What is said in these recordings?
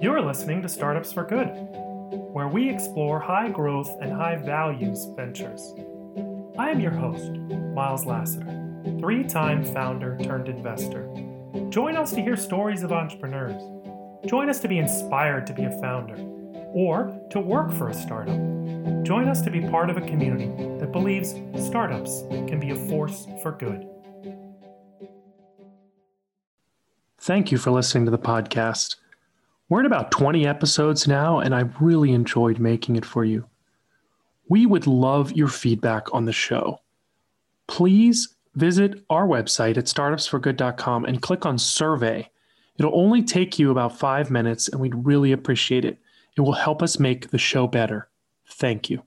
You're listening to Startups for Good, where we explore high growth and high values ventures. I am your host, Miles Lassiter, three time founder turned investor. Join us to hear stories of entrepreneurs. Join us to be inspired to be a founder or to work for a startup. Join us to be part of a community that believes startups can be a force for good. Thank you for listening to the podcast. We're at about 20 episodes now, and I've really enjoyed making it for you. We would love your feedback on the show. Please visit our website at startupsforgood.com and click on survey. It'll only take you about five minutes, and we'd really appreciate it. It will help us make the show better. Thank you.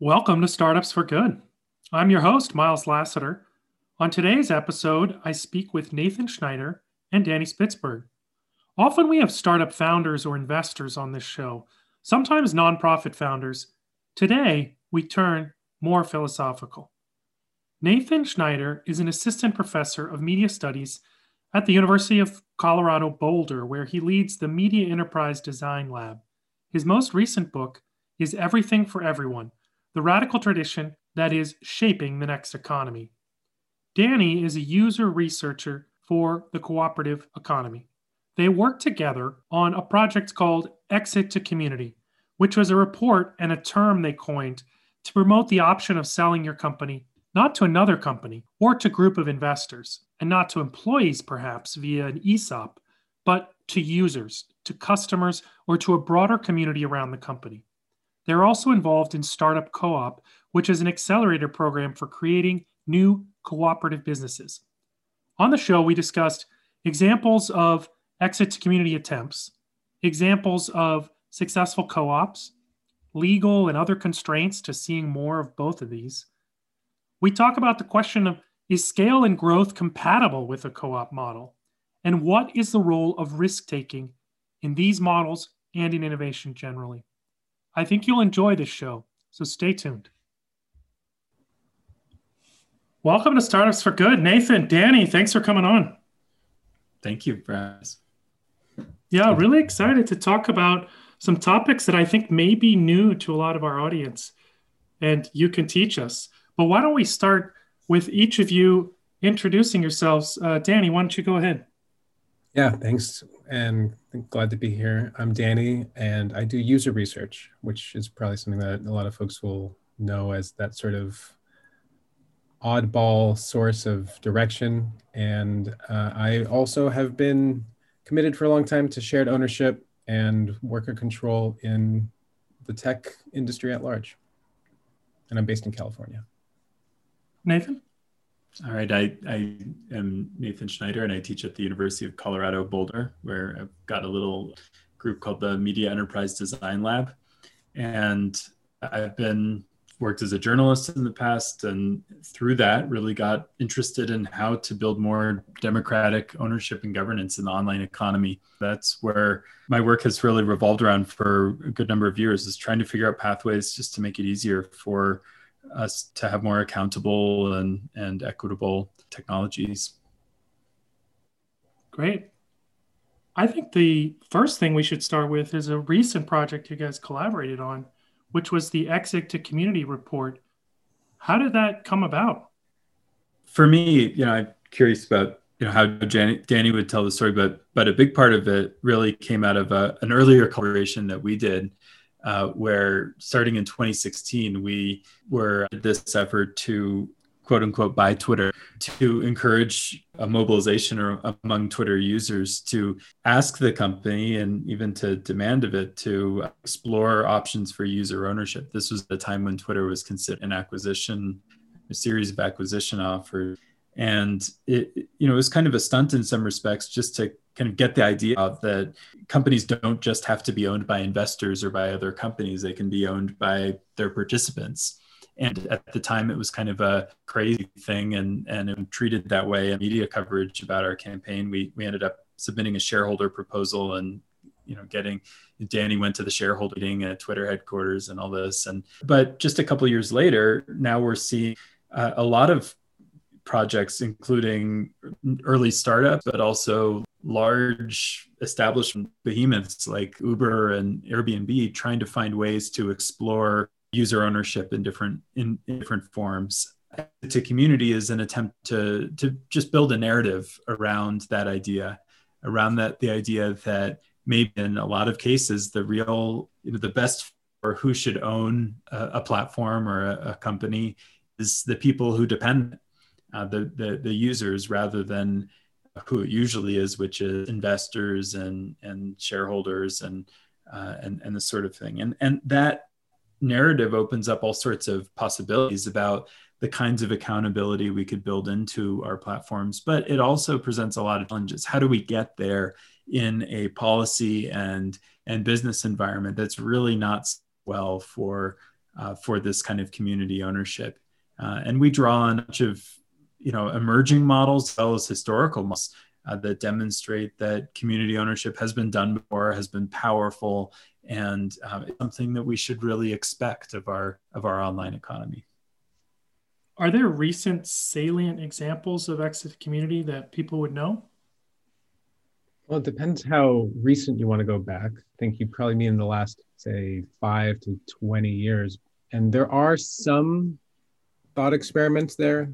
Welcome to Startups for Good. I'm your host, Miles Lassiter. On today's episode, I speak with Nathan Schneider and Danny Spitzberg. Often we have startup founders or investors on this show, sometimes nonprofit founders. Today, we turn more philosophical. Nathan Schneider is an assistant professor of media studies at the University of Colorado Boulder, where he leads the Media Enterprise Design Lab. His most recent book is Everything for Everyone The Radical Tradition That Is Shaping the Next Economy. Danny is a user researcher for the cooperative economy. They worked together on a project called Exit to Community, which was a report and a term they coined to promote the option of selling your company not to another company or to a group of investors, and not to employees perhaps via an ESOP, but to users, to customers, or to a broader community around the company. They're also involved in Startup Co op, which is an accelerator program for creating new cooperative businesses. On the show, we discussed examples of exit to community attempts, examples of successful co ops, legal and other constraints to seeing more of both of these. We talk about the question of is scale and growth compatible with a co op model? And what is the role of risk taking in these models and in innovation generally? I think you'll enjoy this show, so stay tuned. Welcome to Startups for Good. Nathan, Danny, thanks for coming on. Thank you, Bryce. Yeah, really excited to talk about some topics that I think may be new to a lot of our audience, and you can teach us. But why don't we start with each of you introducing yourselves? Uh, Danny, why don't you go ahead? Yeah, thanks. And glad to be here. I'm Danny, and I do user research, which is probably something that a lot of folks will know as that sort of oddball source of direction. And uh, I also have been committed for a long time to shared ownership and worker control in the tech industry at large. And I'm based in California. Nathan? All right, I, I am Nathan Schneider and I teach at the University of Colorado Boulder, where I've got a little group called the Media Enterprise Design Lab. And I've been worked as a journalist in the past and through that really got interested in how to build more democratic ownership and governance in the online economy. That's where my work has really revolved around for a good number of years is trying to figure out pathways just to make it easier for us to have more accountable and, and equitable technologies. Great. I think the first thing we should start with is a recent project you guys collaborated on which was the exit to community report. How did that come about? For me, you know, I'm curious about you know how Danny, Danny would tell the story, but but a big part of it really came out of a, an earlier collaboration that we did, uh, where starting in 2016 we were this effort to quote unquote buy Twitter to encourage a mobilization or among Twitter users to ask the company and even to demand of it to explore options for user ownership. This was the time when Twitter was considered an acquisition, a series of acquisition offers. And it, you know, it was kind of a stunt in some respects just to kind of get the idea of that companies don't just have to be owned by investors or by other companies, they can be owned by their participants and at the time it was kind of a crazy thing and and treated that way in media coverage about our campaign. We we ended up submitting a shareholder proposal and you know getting danny went to the shareholder meeting at twitter headquarters and all this. And but just a couple years later now we're seeing uh, a lot of projects including early startups but also large established behemoths like Uber and Airbnb trying to find ways to explore user ownership in different in, in different forms. To community is an attempt to to just build a narrative around that idea around that the idea that maybe in a lot of cases the real you know the best for who should own a, a platform or a, a, company is the people who depend uh, the, the the users rather than who it usually is which is investors and and shareholders and uh, and and the sort of thing. And and that narrative opens up all sorts of possibilities about the kinds of accountability we could build into our platforms. But it also presents a lot of challenges. How do we get there in a policy and and business environment that's really not well for uh, for this kind of community ownership? Uh, and we draw on much of you know emerging models as well as historical models uh, that demonstrate that community ownership has been done before, has been powerful, and uh, something that we should really expect of our of our online economy. Are there recent salient examples of exit community that people would know? Well, it depends how recent you want to go back. I think you probably mean in the last, say, five to 20 years. And there are some thought experiments there.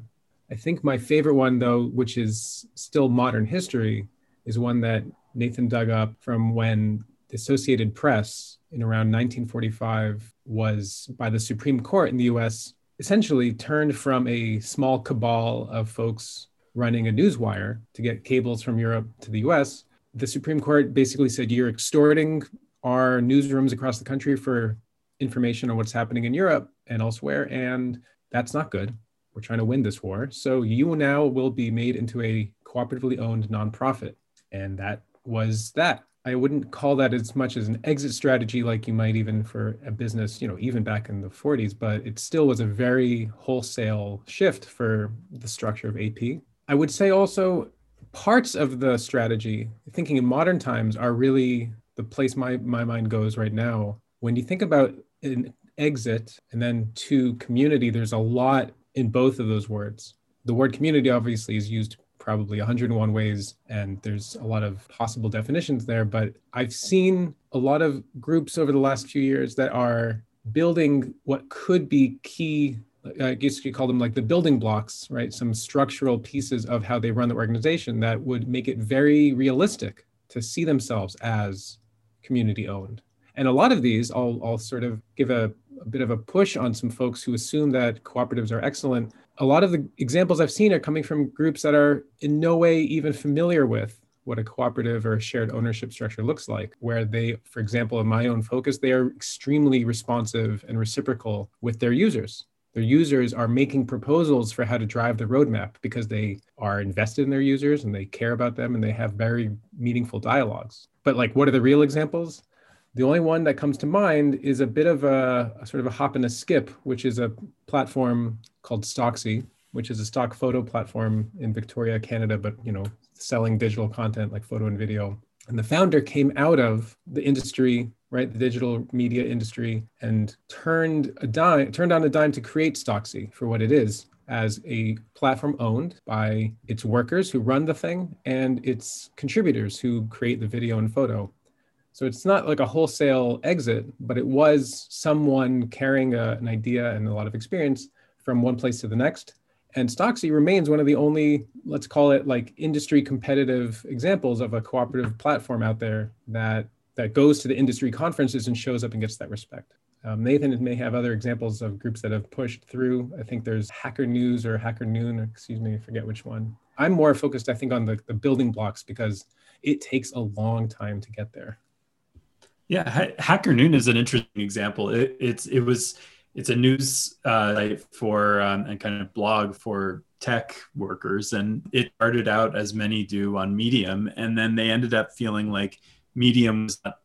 I think my favorite one, though, which is still modern history, is one that Nathan dug up from when the Associated Press in around 1945 was by the Supreme Court in the US essentially turned from a small cabal of folks running a newswire to get cables from Europe to the US. The Supreme Court basically said you're extorting our newsrooms across the country for information on what's happening in Europe and elsewhere. And that's not good. We're trying to win this war. So you now will be made into a cooperatively owned nonprofit. And that was that. I wouldn't call that as much as an exit strategy like you might even for a business, you know, even back in the 40s, but it still was a very wholesale shift for the structure of AP. I would say also parts of the strategy, thinking in modern times, are really the place my, my mind goes right now. When you think about an exit and then to community, there's a lot in both of those words. The word community obviously is used probably 101 ways and there's a lot of possible definitions there but i've seen a lot of groups over the last few years that are building what could be key i guess you call them like the building blocks right some structural pieces of how they run the organization that would make it very realistic to see themselves as community owned and a lot of these i'll, I'll sort of give a, a bit of a push on some folks who assume that cooperatives are excellent a lot of the examples I've seen are coming from groups that are in no way even familiar with what a cooperative or a shared ownership structure looks like, where they, for example, in my own focus, they are extremely responsive and reciprocal with their users. Their users are making proposals for how to drive the roadmap because they are invested in their users and they care about them and they have very meaningful dialogues. But, like, what are the real examples? The only one that comes to mind is a bit of a, a, sort of a hop and a skip, which is a platform called Stocksy, which is a stock photo platform in Victoria, Canada, but you know, selling digital content like photo and video. And the founder came out of the industry, right, the digital media industry, and turned a dime, turned on a dime to create Stocksy for what it is, as a platform owned by its workers who run the thing and its contributors who create the video and photo. So it's not like a wholesale exit, but it was someone carrying a, an idea and a lot of experience from one place to the next. And Stocksy remains one of the only, let's call it like industry competitive examples of a cooperative platform out there that that goes to the industry conferences and shows up and gets that respect. Um, Nathan may have other examples of groups that have pushed through. I think there's Hacker News or Hacker Noon, or excuse me, I forget which one. I'm more focused, I think, on the, the building blocks because it takes a long time to get there. Yeah, Hacker Noon is an interesting example. It, it's it was it's a news uh, for um, and kind of blog for tech workers, and it started out as many do on Medium, and then they ended up feeling like Medium was not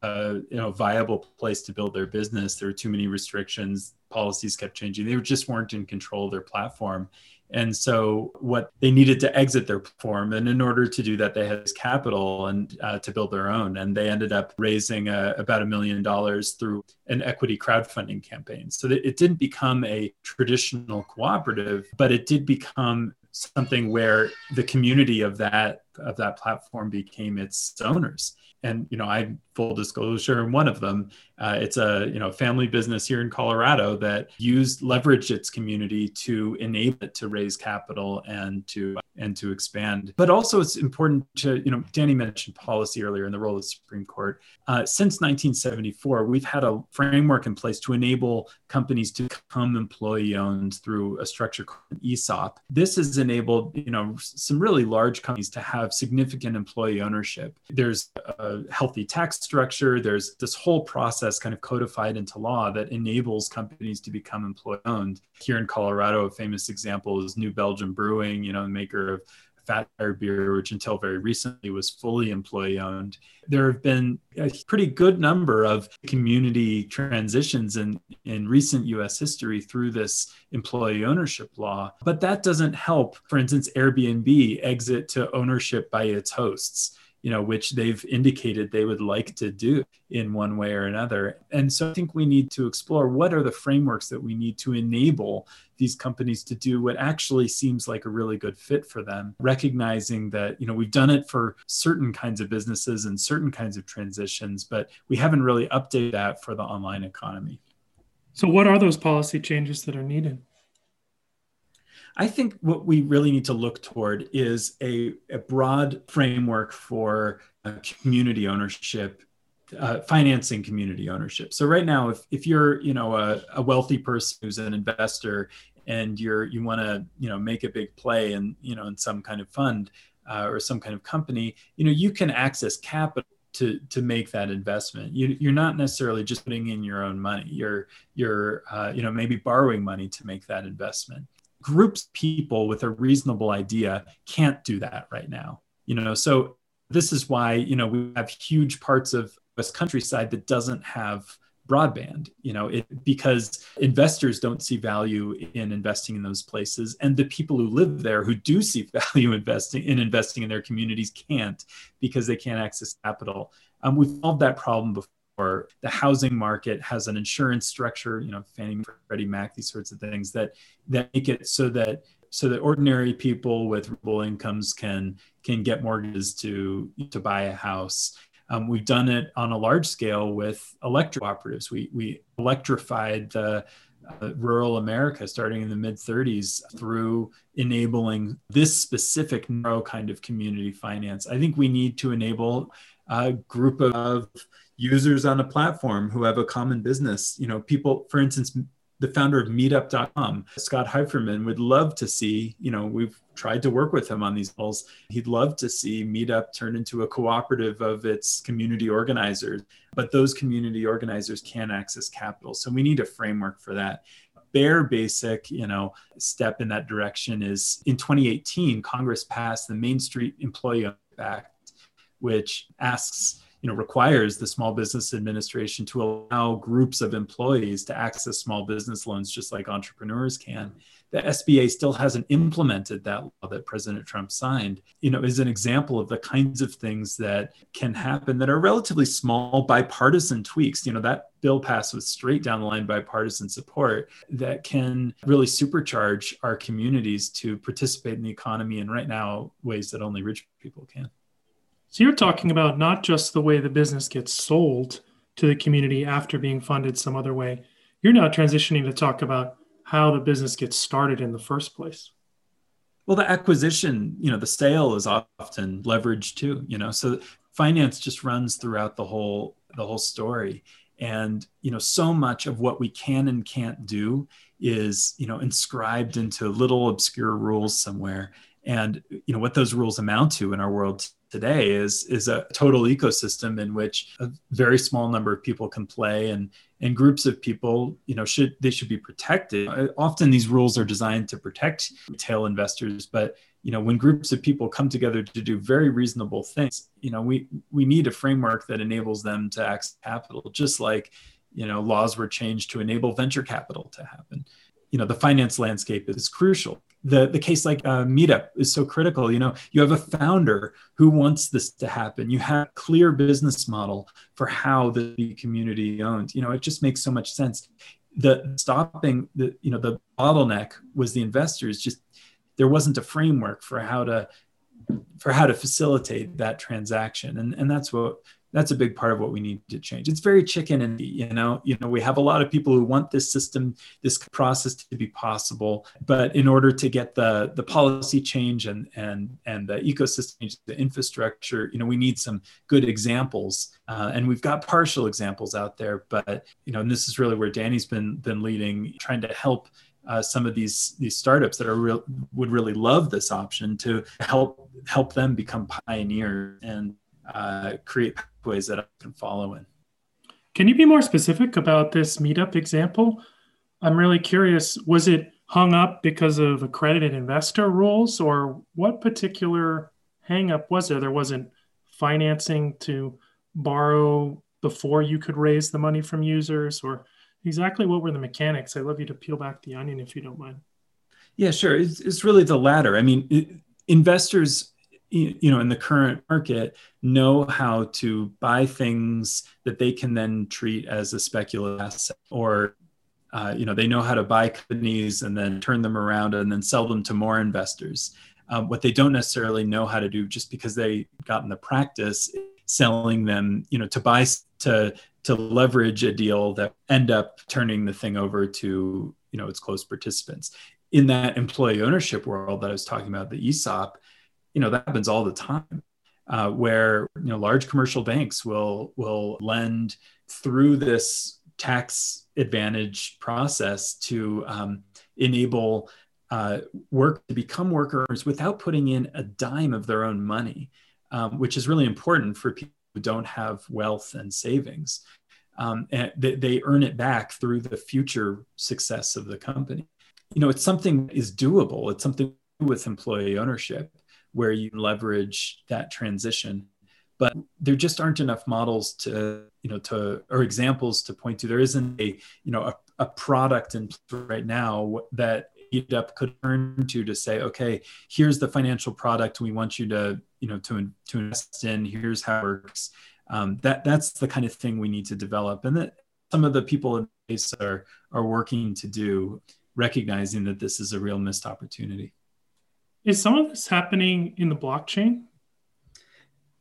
a you know viable place to build their business. There were too many restrictions. Policies kept changing. They just weren't in control of their platform, and so what they needed to exit their platform, and in order to do that, they had capital and uh, to build their own. And they ended up raising uh, about a million dollars through an equity crowdfunding campaign. So it didn't become a traditional cooperative, but it did become something where the community of that of that platform became its owners and you know i full disclosure in one of them uh, it's a you know family business here in colorado that used leveraged its community to enable it to raise capital and to and to expand. But also it's important to you know danny mentioned policy earlier and the role of the supreme court. Uh, since 1974 we've had a framework in place to enable companies to become employee owned through a structure called esop this has enabled you know some really large companies to have significant employee ownership. There's a healthy tax structure. There's this whole process kind of codified into law that enables companies to become employee owned. Here in Colorado, a famous example is New Belgium Brewing, you know, the maker of Fat beer, which until very recently was fully employee owned. There have been a pretty good number of community transitions in, in recent US history through this employee ownership law. But that doesn't help, for instance, Airbnb exit to ownership by its hosts you know, which they've indicated they would like to do in one way or another. And so I think we need to explore what are the frameworks that we need to enable these companies to do what actually seems like a really good fit for them, recognizing that, you know, we've done it for certain kinds of businesses and certain kinds of transitions, but we haven't really updated that for the online economy. So what are those policy changes that are needed? I think what we really need to look toward is a, a broad framework for uh, community ownership, uh, financing community ownership. So right now, if, if you're you know a, a wealthy person who's an investor and you're you want to you know make a big play and you know in some kind of fund uh, or some kind of company, you know you can access capital to to make that investment. You, you're not necessarily just putting in your own money. You're you're uh, you know maybe borrowing money to make that investment groups people with a reasonable idea can't do that right now you know? So this is why you know we have huge parts of west countryside that doesn't have broadband you know? It because investors don't see value in investing in those places and the people who live there who do see value investing in investing in their communities can't because they can't access capital. Um, we've solved that problem before or the housing market has an insurance structure, you know, Fannie Freddie Mac, these sorts of things that that make it so that so that ordinary people with rural incomes can can get mortgages to to buy a house. Um, we've done it on a large scale with electric cooperatives. We we electrified the uh, rural America starting in the mid 30s through enabling this specific narrow kind of community finance. I think we need to enable a group of users on a platform who have a common business. You know, people, for instance, the founder of meetup.com, Scott Heiferman, would love to see, you know, we've tried to work with him on these goals. He'd love to see Meetup turn into a cooperative of its community organizers, but those community organizers can't access capital. So we need a framework for that. Bare basic, you know, step in that direction is in 2018, Congress passed the Main Street Employee Act, which asks you know requires the small business administration to allow groups of employees to access small business loans just like entrepreneurs can. The sba still hasn't implemented that law that president trump signed. You know is an example of the kinds of things that can happen that are relatively small bipartisan tweaks. You know that bill passed with straight down the line bipartisan support that can really supercharge our communities to participate in the economy in right now ways that only rich people can so you're talking about not just the way the business gets sold to the community after being funded some other way. You're now transitioning to talk about how the business gets started in the first place. Well, the acquisition, you know, the sale is often leveraged too, you know. So finance just runs throughout the whole the whole story. And, you know, so much of what we can and can't do is, you know, inscribed into little obscure rules somewhere. And, you know, what those rules amount to in our world today is is a total ecosystem in which a very small number of people can play and and groups of people you know should they should be protected. Uh, often these rules are designed to protect retail investors but you know when groups of people come together to do very reasonable things you know we we need a framework that enables them to access capital just like you know laws were changed to enable venture capital to happen. You know the finance landscape is crucial the the case like uh, meetup is so critical you know you have a founder who wants this to happen. You have clear business model for how the community owned you know it just makes so much sense. The stopping the you know the bottleneck was the investors. Just there wasn't a framework for how to for how to facilitate that transaction. And and that's what that's a big part of what we need to change. It's very chicken and you know? You know we have a lot of people who want this system this process to be possible but in order to get the the policy change and and and the ecosystem the infrastructure you know we need some good examples uh, and we've got partial examples out there but you know and this is really where danny's been been leading trying to help uh, some of these these startups that are real would really love this option to help help them become pioneers and uh, create pathways that I can follow in. Can you be more specific about this meetup example? I'm really curious. Was it hung up because of accredited investor rules, or what particular hangup was there? There wasn't financing to borrow before you could raise the money from users, or exactly what were the mechanics? I'd love you to peel back the onion if you don't mind. Yeah, sure. It's, it's really the latter. I mean, it, investors, you know, in the current market, know how to buy things that they can then treat as a speculative asset, or uh, you know, they know how to buy companies and then turn them around and then sell them to more investors. Um, what they don't necessarily know how to do, just because they got in the practice selling them, you know, to buy to to leverage a deal that end up turning the thing over to you know its close participants in that employee ownership world that i was talking about the esop you know that happens all the time uh, where you know large commercial banks will will lend through this tax advantage process to um, enable uh, work to become workers without putting in a dime of their own money, um, which is really important for people who don't have wealth and savings um, and they, they earn it back through the future success of the company. You know, it's something that is doable. It's something with employee ownership where you leverage that transition. But there just aren't enough models to you know to or examples to point to. There isn't a you know a, a product in right now that meetup could turn to to say okay here's the financial product we want you to you know to, to invest in. Here's how it works. Um, that that's the kind of thing we need to develop. And that some of the people in place are are working to do recognizing that this is a real missed opportunity is some of this happening in the blockchain?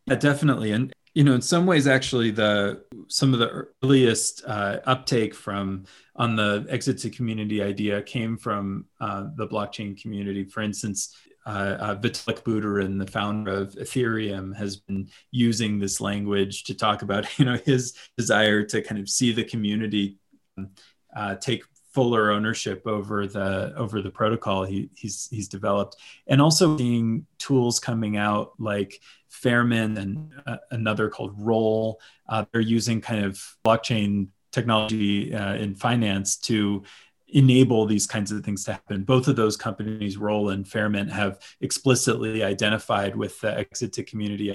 Yeah definitely. And you know in some ways actually the some of the earliest uh, uptake from on the exit to community idea came from uh, the blockchain community. For instance uh, uh, Vitalik Buterin, the founder of Ethereum, has been using this language to talk about, you know, his desire to kind of see the community uh, take fuller ownership over the over the protocol he, he's he's developed, and also seeing tools coming out like Fairmint and uh, another called Roll. Uh, they're using kind of blockchain technology uh, in finance to enable these kinds of things to happen. Both of those companies, Roll and Fairmint, have explicitly identified with the exit to community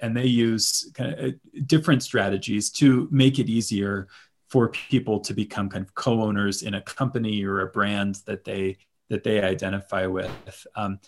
and they use kind of uh, different strategies to make it easier for people to become kind of co-owners in a company or a brand that they that they identify with. Um,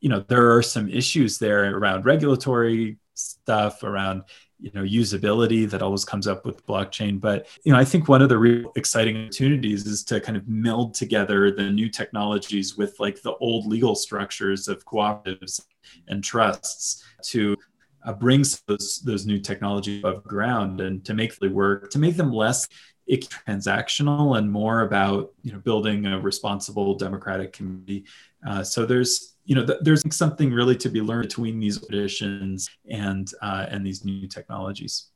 you know, there are some issues there around regulatory stuff, around you know usability that always comes up with blockchain but you know i think one of the real exciting opportunities is to kind of meld together the new technologies with like the old legal structures of cooperatives and trusts to uh, bring those those new technology above ground and to make them work to make them less transactional and more about you know building a responsible democratic community uh, so there's you know, th- there's something really to be learned between these traditions and uh, and these new technologies.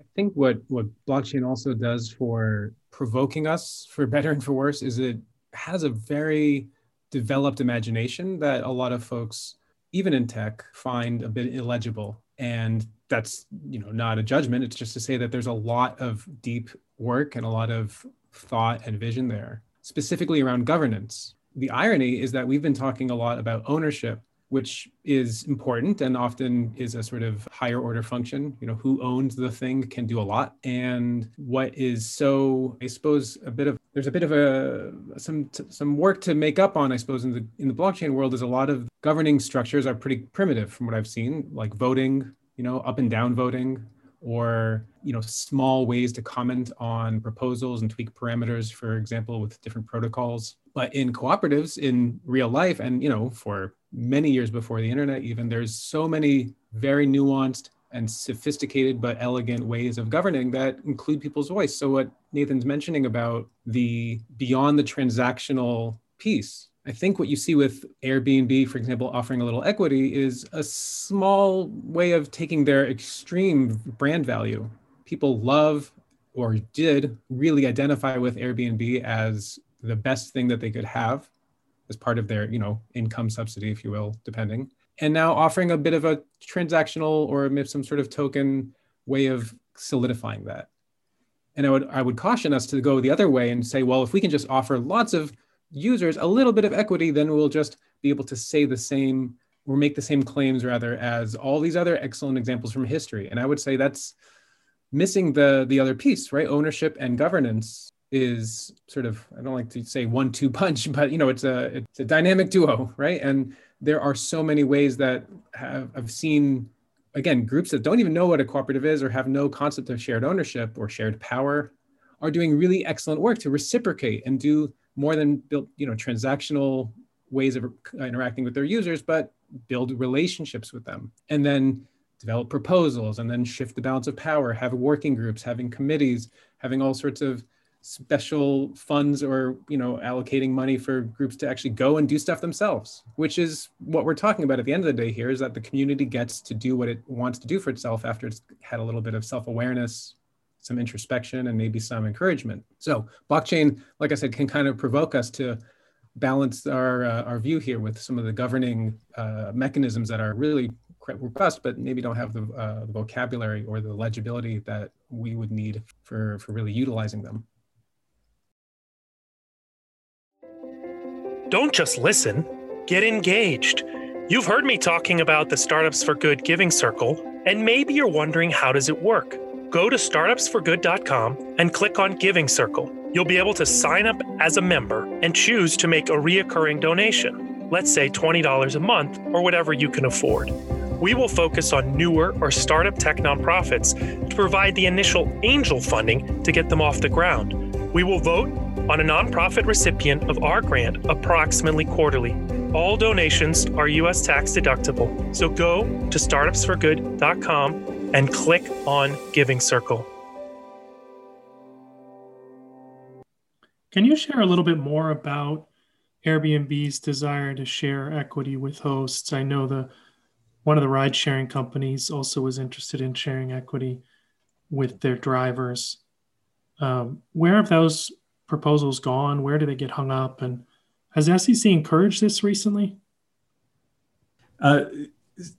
I think what what blockchain also does for provoking us, for better and for worse, is it has a very developed imagination that a lot of folks, even in tech, find a bit illegible. And that's you know not a judgment. It's just to say that there's a lot of deep work and a lot of thought and vision there, specifically around governance the irony is that we've been talking a lot about ownership which is important and often is a sort of higher order function you know who owns the thing can do a lot and what is so i suppose a bit of there's a bit of a some some work to make up on i suppose in the in the blockchain world is a lot of governing structures are pretty primitive from what i've seen like voting you know up and down voting or you know small ways to comment on proposals and tweak parameters for example with different protocols. But in cooperatives in real life and you know for many years before the internet even there's so many very nuanced and sophisticated but elegant ways of governing that include people's voice. So what nathan's mentioning about the beyond the transactional piece i think what you see with airbnb for example offering a little equity is a small way of taking their extreme brand value. People love or did really identify with airbnb as the best thing that they could have as part of their you know income subsidy if you will depending and now offering a bit of a transactional or some sort of token way of solidifying that. And i would i would caution us to go the other way and say well if we can just offer lots of users a little bit of equity then we'll just be able to say the same or make the same claims rather as all these other excellent examples from history. And i would say that's missing the the other piece right? Ownership and governance is sort of I don't like to say one two punch, but you know it's a it's a dynamic duo, right? And there are so many ways that have I've seen again groups that don't even know what a cooperative is or have no concept of shared ownership or shared power are doing really excellent work to reciprocate and do more than build you know transactional ways of interacting with their users, but build relationships with them and then develop proposals and then shift the balance of power, have working groups, having committees, having all sorts of special funds or you know allocating money for groups to actually go and do stuff themselves which is what we're talking about at the end of the day here is that the community gets to do what it wants to do for itself after it's had a little bit of self-awareness some introspection and maybe some encouragement. So blockchain like i said can kind of provoke us to balance our uh, our view here with some of the governing uh, mechanisms that are really robust but maybe don't have the, uh, the vocabulary or the legibility that we would need for for really utilizing them Don't just listen, get engaged. You've heard me talking about the Startups for Good Giving Circle, and maybe you're wondering how does it work? Go to startupsforgood.com and click on Giving Circle. You'll be able to sign up as a member and choose to make a reoccurring donation, let's say $20 a month or whatever you can afford. We will focus on newer or startup tech nonprofits to provide the initial angel funding to get them off the ground. We will vote on a nonprofit recipient of our grant approximately quarterly. All donations are U.S. tax deductible, so go to startupsforgood.com and click on Giving Circle. Can you share a little bit more about Airbnb's desire to share equity with hosts? I know the one of the ride sharing companies also was interested in sharing equity with their drivers. Um, where have those proposals gone? Where do they get hung up? And has SEC encouraged this recently? Uh,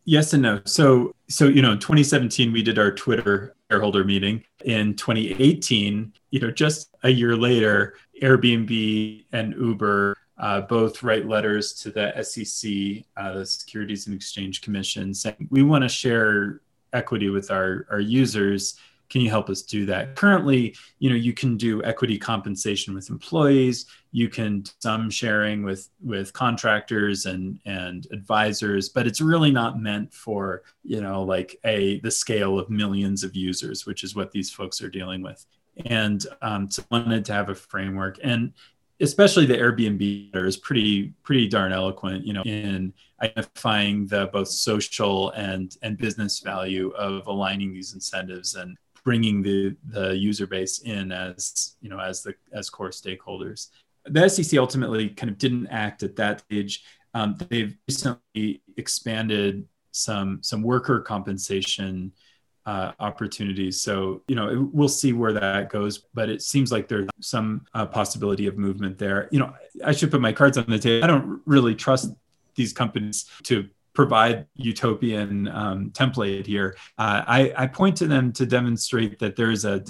yes and no. So, so you know, 2017 we did our Twitter shareholder meeting. In 2018, you know, just a year later, Airbnb and Uber uh, both write letters to the SEC, uh, the Securities and Exchange Commission, saying we want to share equity with our, our users can you help us do that? Currently you know you can do equity compensation with employees. You can some sharing with with contractors and and advisors but it's really not meant for you know like a the scale of millions of users which is what these folks are dealing with. And um, so wanted to have a framework. And especially the airbnb is pretty pretty darn eloquent you know in identifying the both social and and business value of aligning these incentives and bringing the the user base in as you know as the as core stakeholders. The SEC ultimately kind of didn't act at that stage. Um, they've recently expanded some some worker compensation uh, opportunities. So you know we'll see where that goes, but it seems like there's some uh, possibility of movement there. You know I should put my cards on the table. I don't really trust these companies to provide utopian um, template here. Uh, I, I, point to them to demonstrate that there is a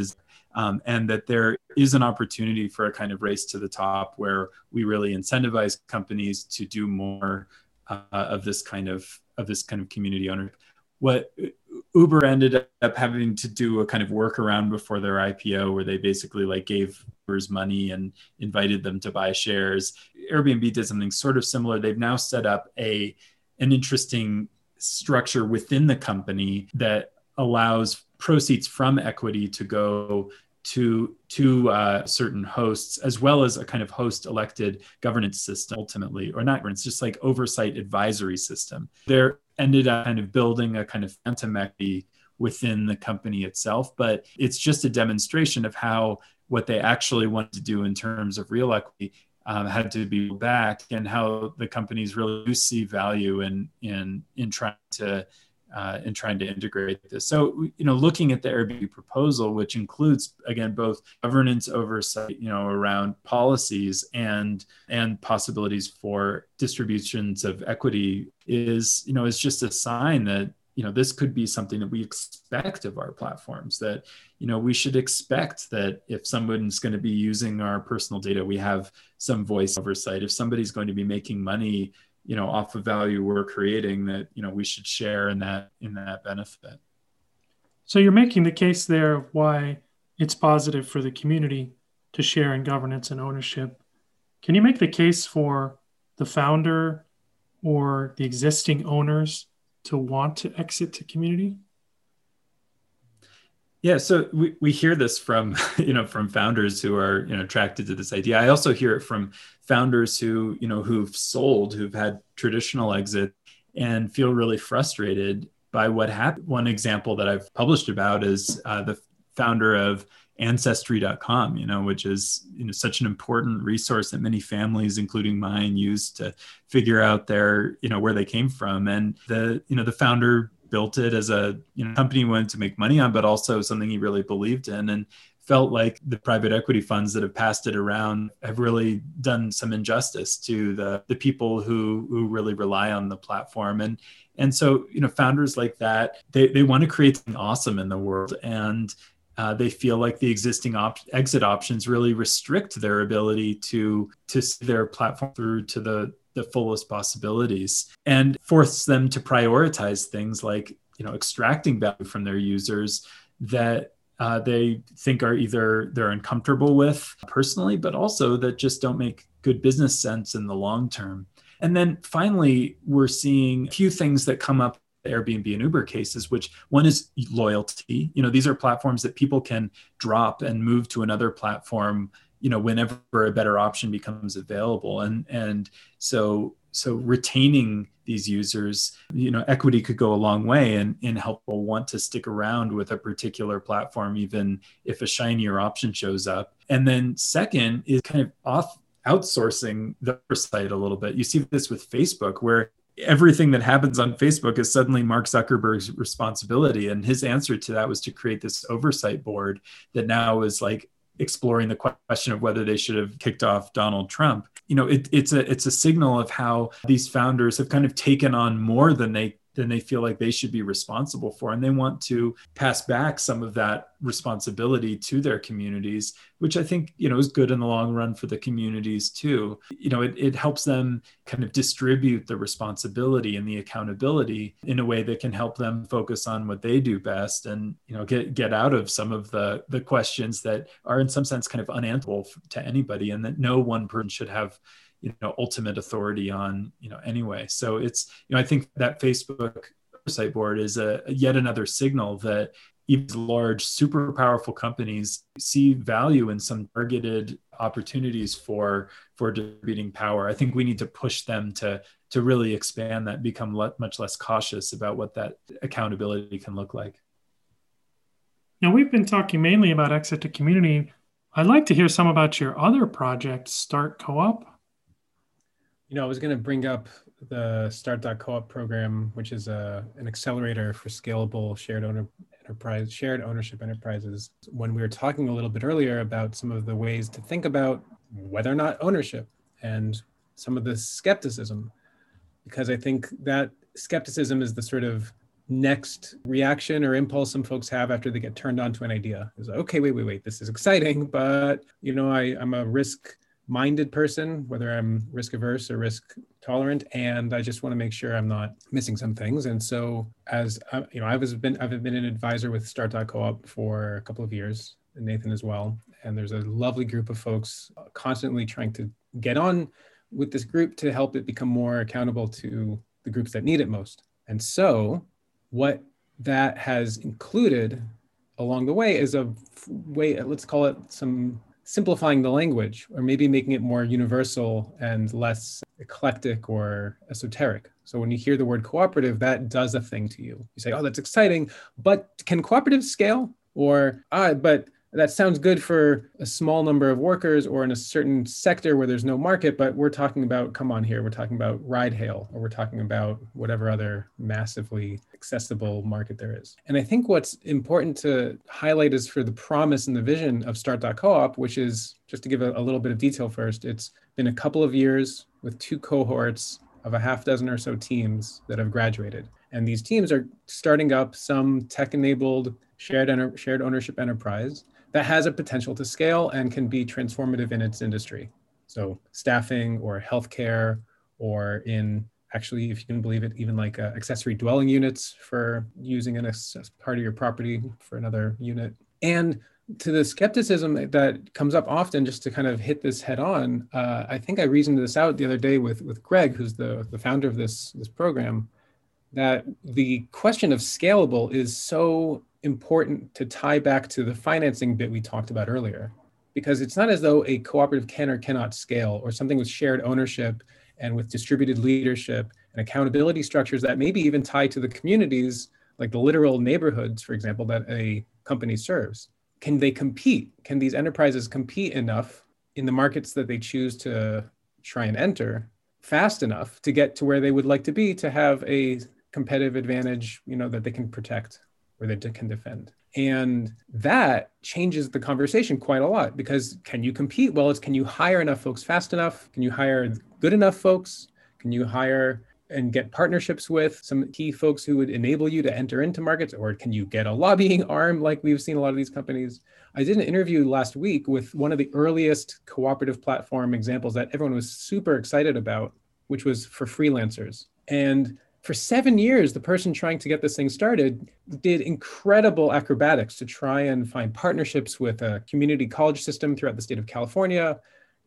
um, and that there is an opportunity for a kind of race to the top where we really incentivize companies to do more uh, of this kind of of this kind of community ownership. What Uber ended up having to do a kind of workaround before their IPO, where they basically like gave Uber's money and invited them to buy shares. Airbnb did something sort of similar. They've now set up a an interesting structure within the company that allows proceeds from equity to go to to uh, certain hosts, as well as a kind of host elected governance system ultimately, or not governance, just like oversight advisory system. There ended up kind of building a kind of phantom equity within the company itself, but it's just a demonstration of how what they actually wanted to do in terms of real equity um, had to be back and how the companies really do see value in in in trying to uh, in trying to integrate this. So, you know, looking at the Airbnb proposal, which includes again both governance oversight, you know, around policies and and possibilities for distributions of equity, is you know is just a sign that you know this could be something that we expect of our platforms. That you know we should expect that if someone's going to be using our personal data, we have some voice oversight. If somebody's going to be making money you know off of value we're creating that you know we should share in that in that benefit so you're making the case there of why it's positive for the community to share in governance and ownership can you make the case for the founder or the existing owners to want to exit to community yeah, so we, we hear this from you know from founders who are you know attracted to this idea. I also hear it from founders who you know who've sold, who've had traditional exit, and feel really frustrated by what happened. One example that I've published about is uh, the founder of ancestry.com you know which is you know such an important resource that many families including mine use to figure out their you know where they came from and the you know the founder built it as a you know, company he wanted to make money on, but also something he really believed in. And felt like the private equity funds that have passed it around have really done some injustice to the, the people who, who really rely on the platform. And, and so, you know, founders like that, they, they want to create something awesome in the world. And uh, they feel like the existing op- exit options really restrict their ability to to see their platform through to the the fullest possibilities and force them to prioritize things like you know extracting value from their users that uh, they think are either they're uncomfortable with personally but also that just don't make good business sense in the long term. And then finally we're seeing a few things that come up Airbnb and Uber cases, which one is loyalty. You know, these are platforms that people can drop and move to another platform you know whenever a better option becomes available. And and so so retaining these users you know equity could go a long way and in help people want to stick around with a particular platform even if a shinier option shows up. And then second is kind of off outsourcing the oversight a little bit. You see this with facebook where everything that happens on Facebook is suddenly Mark Zuckerberg's responsibility. And his answer to that was to create this oversight board that now is like exploring the question of whether they should have kicked off Donald Trump. You know, it, it's a it's a signal of how these founders have kind of taken on more than they than they feel like they should be responsible for. And they want to pass back some of that responsibility to their communities, which I think, you know, is good in the long run for the communities too. You know, it, it helps them kind of distribute the responsibility and the accountability in a way that can help them focus on what they do best and, you know, get, get out of some of the, the questions that are in some sense kind of unanswerable to anybody and that no one person should have you know ultimate authority on you know anyway. So it's you know i think that facebook oversight board is a yet another signal that even large super powerful companies see value in some targeted opportunities for for distributing power. I think we need to push them to to really expand that become le- much less cautious about what that accountability can look like. Now we've been talking mainly about exit to community. I'd like to hear some about your other project start co-op you know, I was going to bring up the Start.coop program, which is a, an accelerator for scalable shared owner enterprise, shared ownership enterprises. When we were talking a little bit earlier about some of the ways to think about whether or not ownership and some of the skepticism, because I think that skepticism is the sort of next reaction or impulse some folks have after they get turned on to an idea is okay wait wait wait this is exciting but you know I, i'm a risk minded person, whether I'm risk averse or risk tolerant, and I just want to make sure I'm not missing some things. And so, as uh, you know, I was been I've been an advisor with Start.coop for a couple of years, and Nathan as well. And there's a lovely group of folks constantly trying to get on with this group to help it become more accountable to the groups that need it most. And so, what that has included along the way is a way, let's call it some simplifying the language or maybe making it more universal and less eclectic or esoteric. So when you hear the word cooperative, that does a thing to you. You say, oh, that's exciting, but can cooperatives scale? Or, ah, but that sounds good for a small number of workers or in a certain sector where there's no market, but we're talking about, come on here, we're talking about ride hail, or we're talking about whatever other massively accessible market there is. And I think what's important to highlight is for the promise and the vision of Start.coop, which is just to give a, a little bit of detail first, it's been a couple of years with two cohorts of a half dozen or so teams that have graduated. And these teams are starting up some tech enabled shared, enter- shared ownership enterprise that has a potential to scale and can be transformative in its industry. So staffing or healthcare or in actually, if you can believe it, even like uh, accessory dwelling units for using as, as part of your property for another unit. And to the skepticism that comes up often, just to kind of hit this head on, uh, I think I reasoned this out the other day with with Greg, who's the the founder of this this program, that the question of scalable is so important to tie back to the financing bit we talked about earlier, because it's not as though a cooperative can or cannot scale, or something with shared ownership and with distributed leadership and accountability structures that maybe even tie to the communities, like the literal neighborhoods, for example, that a company serves. Can they compete? Can these enterprises compete enough in the markets that they choose to try and enter fast enough to get to where they would like to be to have a competitive advantage, you know, that they can protect or they can defend. And that changes the conversation quite a lot because can you compete? Well, it's can you hire enough folks fast enough? Can you hire good enough folks? Can you hire and get partnerships with some key folks who would enable you to enter into markets? Or can you get a lobbying arm like we've seen a lot of these companies? I did an interview last week with one of the earliest cooperative platform examples that everyone was super excited about, which was for freelancers. And for seven years, the person trying to get this thing started did incredible acrobatics to try and find partnerships with a community college system throughout the state of California,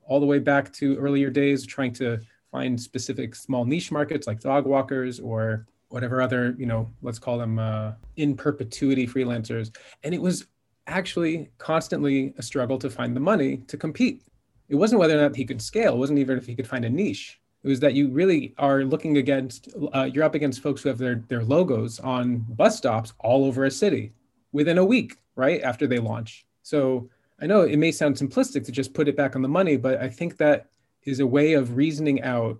all the way back to earlier days, trying to find specific small niche markets like dog walkers or whatever other, you know, let's call them uh, in perpetuity freelancers. And it was actually constantly a struggle to find the money to compete. It wasn't whether or not he could scale, it wasn't even if he could find a niche it was that you really are looking against uh, you're up against folks who have their their logos on bus stops all over a city within a week right after they launch so i know it may sound simplistic to just put it back on the money but i think that is a way of reasoning out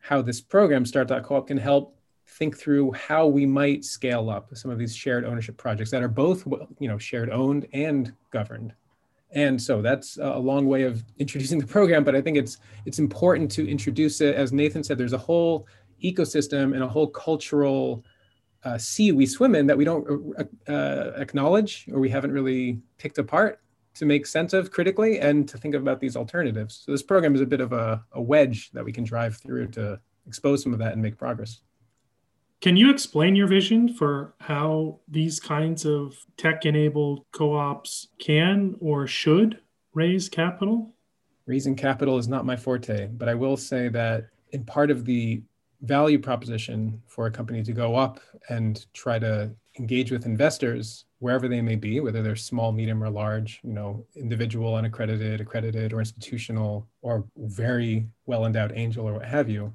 how this program start.coop can help think through how we might scale up some of these shared ownership projects that are both you know shared owned and governed and so that's a long way of introducing the program, but I think it's it's important to introduce it. As Nathan said, there's a whole ecosystem and a whole cultural uh, sea we swim in that we don't uh, uh, acknowledge or we haven't really picked apart to make sense of critically and to think about these alternatives. So this program is a bit of a, a wedge that we can drive through to expose some of that and make progress. Can you explain your vision for how these kinds of tech enabled co ops can or should raise capital? Raising capital is not my forte, but I will say that in part of the value proposition for a company to go up and try to engage with investors wherever they may be whether they're small medium or large you know individual unaccredited accredited or institutional or very well endowed angel or what have you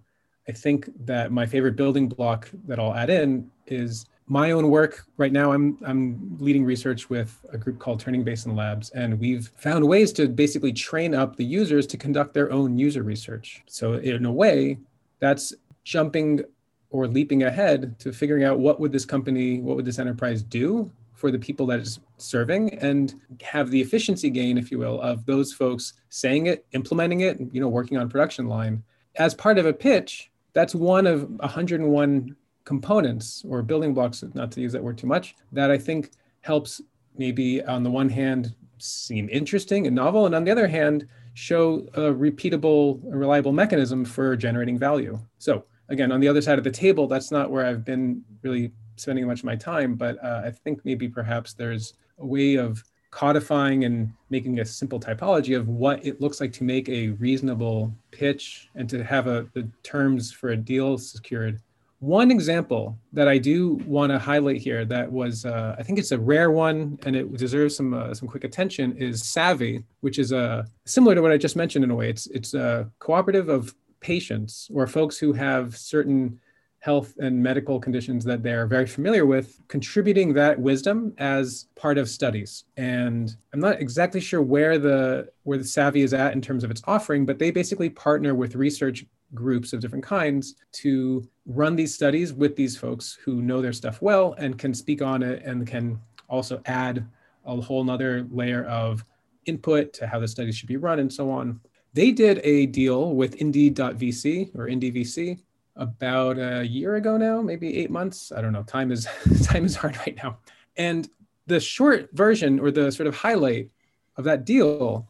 I think that my favorite building block that I'll add in is my own work. Right now, I'm I'm leading research with a group called Turning Basin Labs, and we've found ways to basically train up the users to conduct their own user research. So in a way, that's jumping or leaping ahead to figuring out what would this company, what would this enterprise do for the people that it's serving and have the efficiency gain, if you will, of those folks saying it, implementing it, you know, working on production line. As part of a pitch, that's one of 101 components or building blocks, not to use that word too much, that I think helps maybe on the one hand seem interesting and novel, and on the other hand, show a repeatable, reliable mechanism for generating value. So again, on the other side of the table, that's not where I've been really spending much of my time, but uh, I think maybe perhaps there's a way of codifying and making a simple typology of what it looks like to make a reasonable pitch and to have a, the terms for a deal secured One example that I do want to highlight here that was, uh, I think it's a rare one and it deserves some uh, some quick attention is Savvy, which is uh, similar to what I just mentioned in a way. It's it's a cooperative of patients or folks who have certain health and medical conditions that they're very familiar with, contributing that wisdom as part of studies. And I'm not exactly sure where the where the Savvy is at in terms of its offering, but they basically partner with research groups of different kinds to run these studies with these folks who know their stuff well and can speak on it and can also add a whole nother layer of input to how the studies should be run and so on. They did a deal with Indie.vc or IndieVC about a year ago now, maybe eight months. I don't know. Time is time is hard right now. And the short version or the sort of highlight of that deal,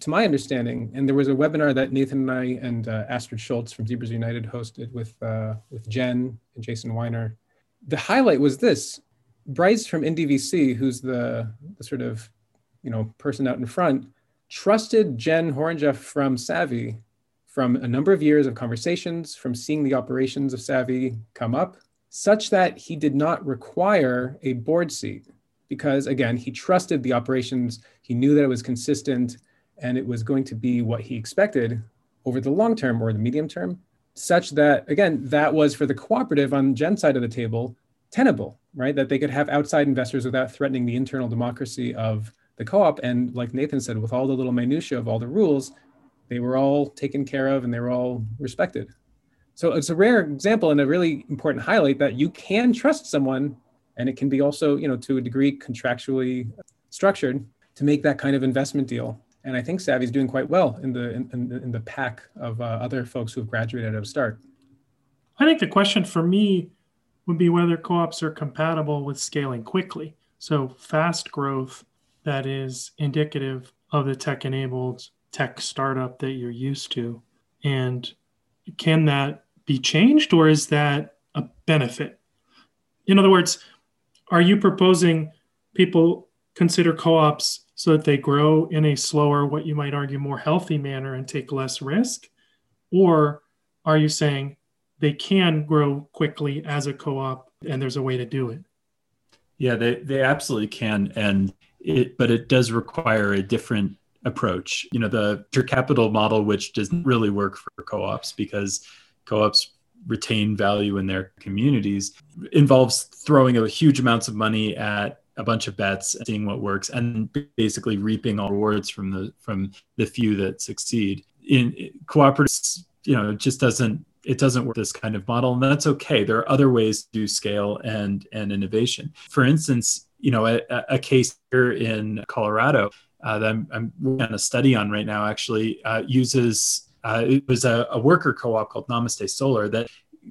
to my understanding, and there was a webinar that Nathan and I and uh, Astrid Scholz from Zebras Unite hosted with uh, with Jen and Jason Wiener. The highlight was this: Bryce from IndieVC, who's the, the sort of you know person out in front, trusted Jen Horonjeff from Savvy from a number of years of conversations, from seeing the operations of Savvy come up, such that he did not require a board seat because, again, he trusted the operations. He knew that it was consistent and it was going to be what he expected over the long term or the medium term, such that, again, that was for the cooperative on Jen's side of the table tenable, right? That they could have outside investors without threatening the internal democracy of the co-op. And like Nathan said, with all the little minutia of all the rules, they were all taken care of and they were all respected. So it's a rare example and a really important highlight that you can trust someone and it can be also, you know, to a degree contractually structured to make that kind of investment deal. And I think Savvy's doing quite well in the in, in, the pack of uh, other folks who've graduated out of Start. I think the question for me would be whether co-ops are compatible with scaling quickly. So fast growth that is indicative of the tech-enabled tech startup that you're used to? And can that be changed or is that a benefit? In other words, are you proposing people consider co ops so that they grow in a slower, what you might argue, more healthy manner and take less risk? Or are you saying they can grow quickly as a co op and there's a way to do it? Yeah, they, they absolutely can. And it, but it does require a different approach. You know, the venture capital model, which doesn't really work for co-ops because co-ops retain value in their communities, involves throwing a huge amounts of money at a bunch of bets, seeing what works, and basically reaping all rewards from the from the few that succeed. In cooperatives, you know, it just doesn't it doesn't work this kind of model, and that's okay. There are other ways to do scale and and innovation. For instance, you know, a, a case here in Colorado uh, that I'm, working on a study on right now actually uh, uses uh, it was a, a worker co-op called Namaste Solar that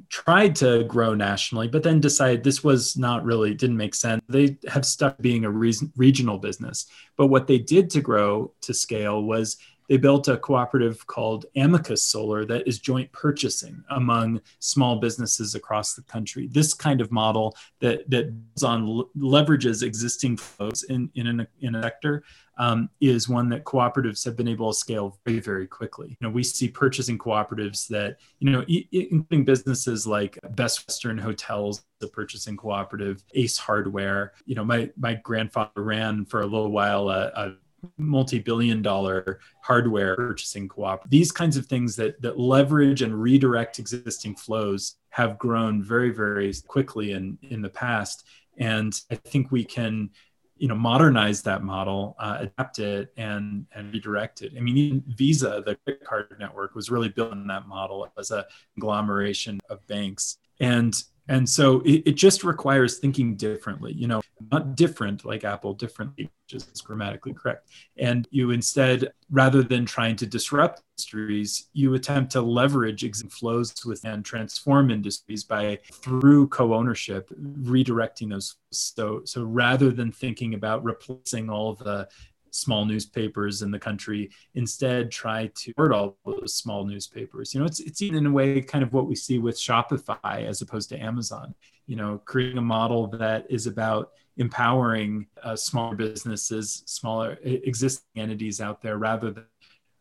tried to grow nationally, but then decided this was not really didn't make sense. They have stuck being a regional business, but what they did to grow to scale was they built a cooperative called Amicus Solar that is joint purchasing among small businesses across the country. This kind of model that that on leverages existing flows in in, an, in a sector um, is one that cooperatives have been able to scale very very quickly. You know, we see purchasing cooperatives that you know, including businesses like Best Western Hotels, the purchasing cooperative, Ace Hardware. You know, my my grandfather ran for a little while a, a multi-billion dollar hardware purchasing co-op. These kinds of things that that leverage and redirect existing flows have grown very very quickly in in the past. And i think we can you know modernize that model uh, adapt it and and redirect it. I mean even visa the credit card network was really built on that model as a conglomeration of banks and and so it, it, just requires thinking differently, you know, not different like Apple, differently, which is grammatically correct. And you instead, rather than trying to disrupt industries, you attempt to leverage existing flows with and transform industries by through co-ownership, redirecting those. So, so rather than thinking about replacing all the small newspapers in the country instead try to hurt all those small newspapers. You know it's it's even in a way kind of what we see with shopify as opposed to amazon you know creating a model that is about empowering uh, smaller businesses smaller existing entities out there rather than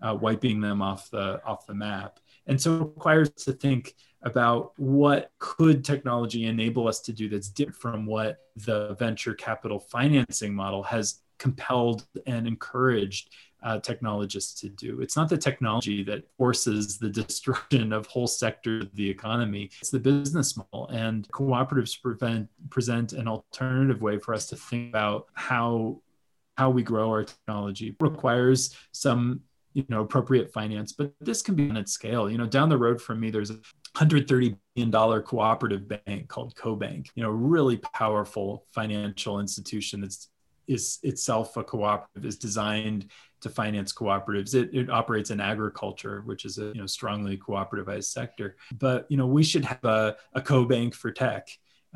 uh, wiping them off the off the map. And so it requires to think about what could technology enable us to do that's different from what the venture capital financing model has compelled and encouraged uh, technologists to do. It's not the technology that forces the destruction of whole sectors of the economy. It's the business model. And cooperatives prevent, present an alternative way for us to think about how how we grow our technology. It requires some you know appropriate finance but this can be on its scale you know down the road from me there's a 130 billion dollar cooperative bank called cobank you know really powerful financial institution that's is itself a cooperative is designed to finance cooperatives. It, it operates in agriculture which is a you know strongly cooperativized sector. But you know we should have a, a co-bank for tech.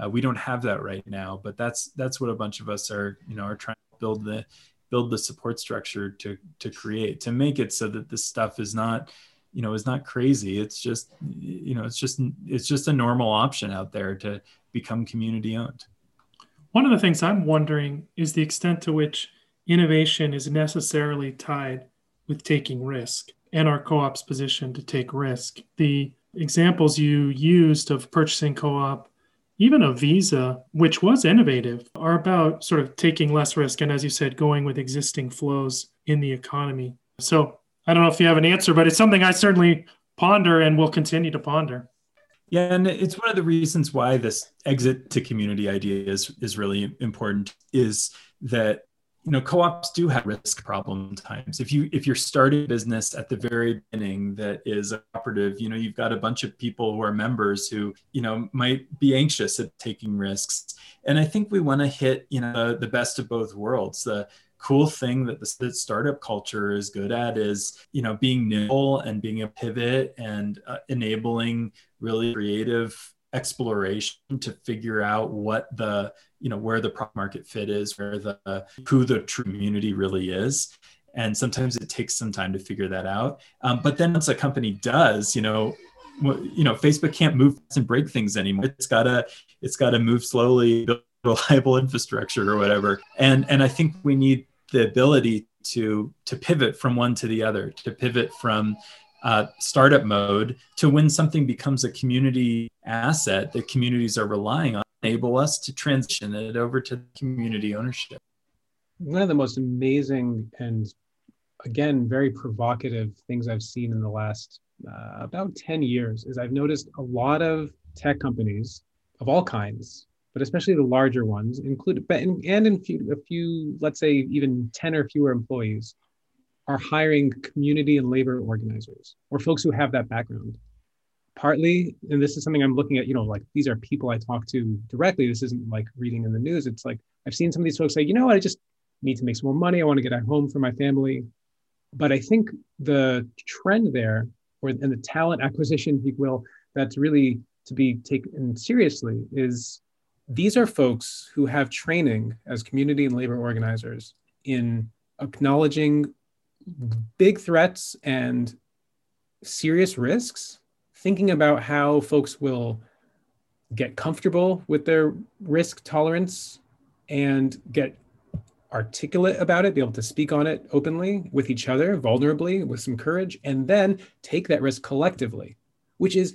Uh, we don't have that right now but that's that's what a bunch of us are you know are trying to build the build the support structure to to create to make it so that this stuff is not you know is not crazy. It's just you know it's just it's just a normal option out there to become community owned one of the things I'm wondering is the extent to which innovation is necessarily tied with taking risk and our co op's position to take risk. The examples you used of purchasing co op, even of Visa, which was innovative, are about sort of taking less risk and, as you said, going with existing flows in the economy. So I don't know if you have an answer, but it's something I certainly ponder and will continue to ponder. Yeah, and it's one of the reasons why this exit to community idea is, is really important is that you know co-ops do have risk problem times. If you if you're starting a business at the very beginning that is operative you know you've got a bunch of people who are members who you know might be anxious at taking risks. And i think we want to hit you know the best of both worlds the cool thing that the that startup culture is good at is you know being nimble and being a pivot and uh, enabling really creative exploration to figure out what the you know where the product market fit is where the who the true community really is. And sometimes it takes some time to figure that out. Um, but then once a company does you know you know facebook can't move and break things anymore. It's gotta it's gotta move slowly build reliable infrastructure or whatever. And and i think we need the ability to to pivot from one to the other, to pivot from uh, startup mode to when something becomes a community asset that communities are relying on, enable us to transition it over to community ownership. One of the most amazing and again very provocative things I've seen in the last uh, about 10 years is I've noticed a lot of tech companies of all kinds but especially the larger ones, include and in few, a few, let's say even 10 or fewer employees, are hiring community and labor organizers or folks who have that background. Partly, and this is something I'm looking at, you know, like these are people I talk to directly. This isn't like reading in the news. It's like I've seen some of these folks say, you know what, I just need to make some more money. I want to get at home for my family. But I think the trend there, or and the talent acquisition, if you will, that's really to be taken seriously is these are folks who have training as community and labor organizers in acknowledging big threats and serious risks, thinking about how folks will get comfortable with their risk tolerance and get articulate about it, be able to speak on it openly with each other, vulnerably, with some courage, and then take that risk collectively, which is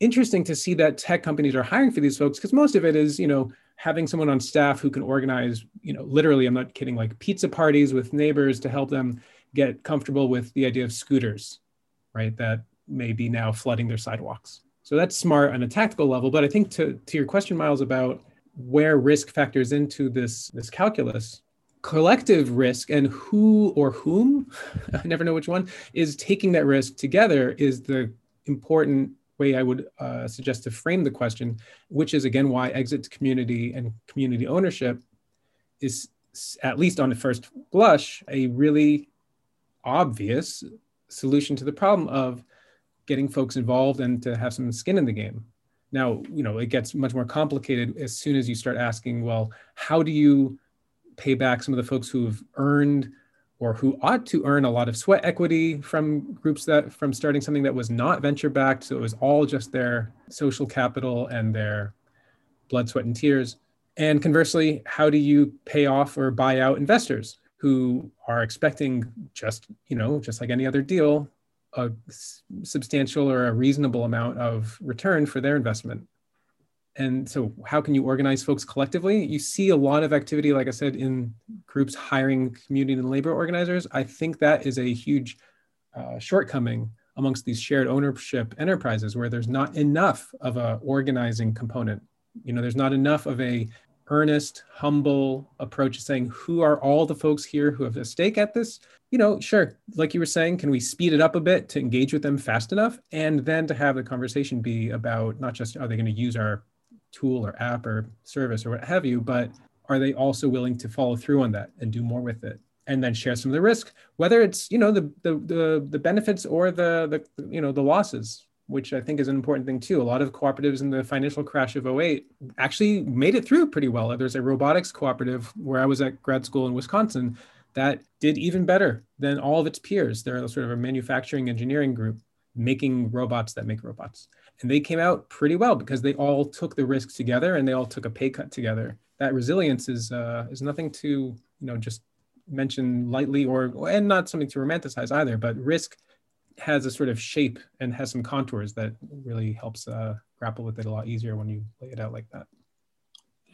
interesting to see that tech companies are hiring for these folks because most of it is, you know, having someone on staff who can organize, you know, literally, I'm not kidding, like pizza parties with neighbors to help them get comfortable with the idea of scooters, right? That may be now flooding their sidewalks. So that's smart on a tactical level. But I think to, to your question, Miles, about where risk factors into this, this calculus, collective risk and who or whom, I never know which one, is taking that risk together is the important way I would uh, suggest to frame the question, which is again why exit to community and community ownership is, at least on the first blush, a really obvious solution to the problem of getting folks involved and to have some skin in the game. Now, you know, it gets much more complicated as soon as you start asking, well, how do you pay back some of the folks who've earned or who ought to earn a lot of sweat equity from groups that from starting something that was not venture backed so it was all just their social capital and their blood sweat and tears and conversely how do you pay off or buy out investors who are expecting just you know just like any other deal a substantial or a reasonable amount of return for their investment. And so, how can you organize folks collectively? You see a lot of activity, like I said, in groups hiring community and labor organizers. I think that is a huge uh, shortcoming amongst these shared ownership enterprises where there's not enough of a organizing component. You know, there's not enough of a earnest, humble approach saying, who are all the folks here who have a stake at this? You know, sure, like you were saying, can we speed it up a bit to engage with them fast enough? And then to have the conversation be about not just are they going to use our tool or app or service or what have you, but are they also willing to follow through on that and do more with it? and then share some of the risk whether it's you know the the the, the benefits or the the you know the losses which I think is an important thing too. A lot of cooperatives in the financial crash of 08 actually made it through pretty well. There's a robotics cooperative where I was at grad school in Wisconsin that did even better than all of its peers. They're sort of a manufacturing engineering group making robots that make robots. And they came out pretty well because they all took the risk together and they all took a pay cut together. That resilience is uh, is nothing to you know just mention lightly or and not something to romanticize either. But risk has a sort of shape and has some contours that really helps uh, grapple with it a lot easier when you lay it out like that.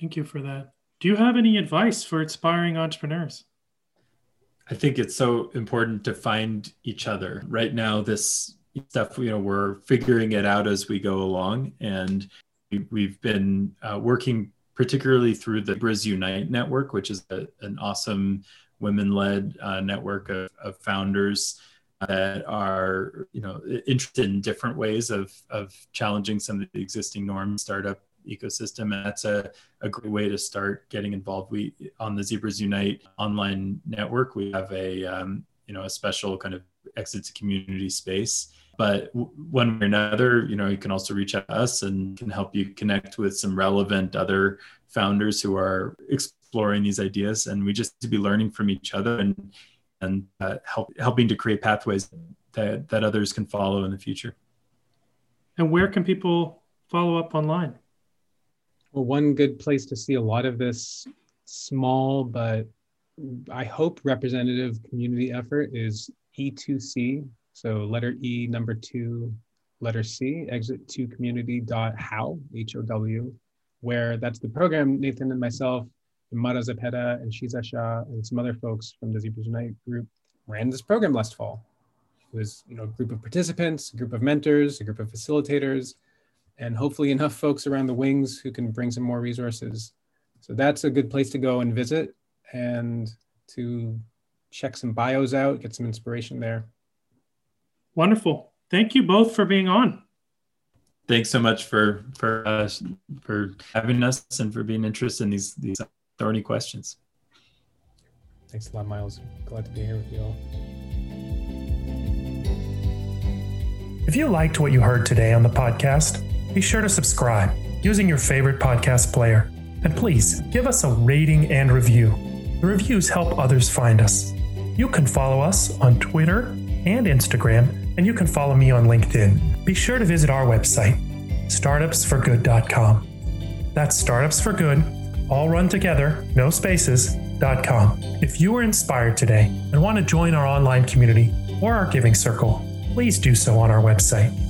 Thank you for that. Do you have any advice for aspiring entrepreneurs? I think it's so important to find each other. Right now, this stuff, you know, we're figuring it out as we go along. And we've been uh, working particularly through the Zebras Unite network, which is a, an awesome women led uh, network of, of founders that are you know interested in different ways of of challenging some of the existing norms startup ecosystem and that's a, a great way to start getting involved we on the zebras unite online network we have a um, you know a special kind of exit to community space but one way or another you know you can also reach out to us and can help you connect with some relevant other founders who are exploring these ideas and we just to be learning from each other and and uh, help, helping to create pathways that, that others can follow in the future. And where can people follow up online? Well, one good place to see a lot of this small but I hope representative community effort is E2C. So letter E, number two, letter C, exit to community dot how, H O W, where that's the program Nathan and myself Mara Zepeda and Shiza Shah and some other folks from the Zebras Unite group ran this program last fall. It was you know a group of participants, a group of mentors, a group of facilitators, and hopefully enough folks around the wings who can bring some more resources. So that's a good place to go and visit and to check some bios out, get some inspiration there. Wonderful. Thank you both for being on. Thanks so much for for uh, for having us and for being interested in these these thorny questions. Thanks a lot, Miles. Glad to be here with you all. If you liked what you heard today on the podcast, be sure to subscribe using your favorite podcast player. And please give us a rating and review. The reviews help others find us. You can follow us on Twitter and Instagram, and you can follow me on LinkedIn. Be sure to visit our website, startupsforgood.com. That's startupsforgood, all run together, no spaces.com. If you were inspired today and want to join our online community or our giving circle, please do so on our website.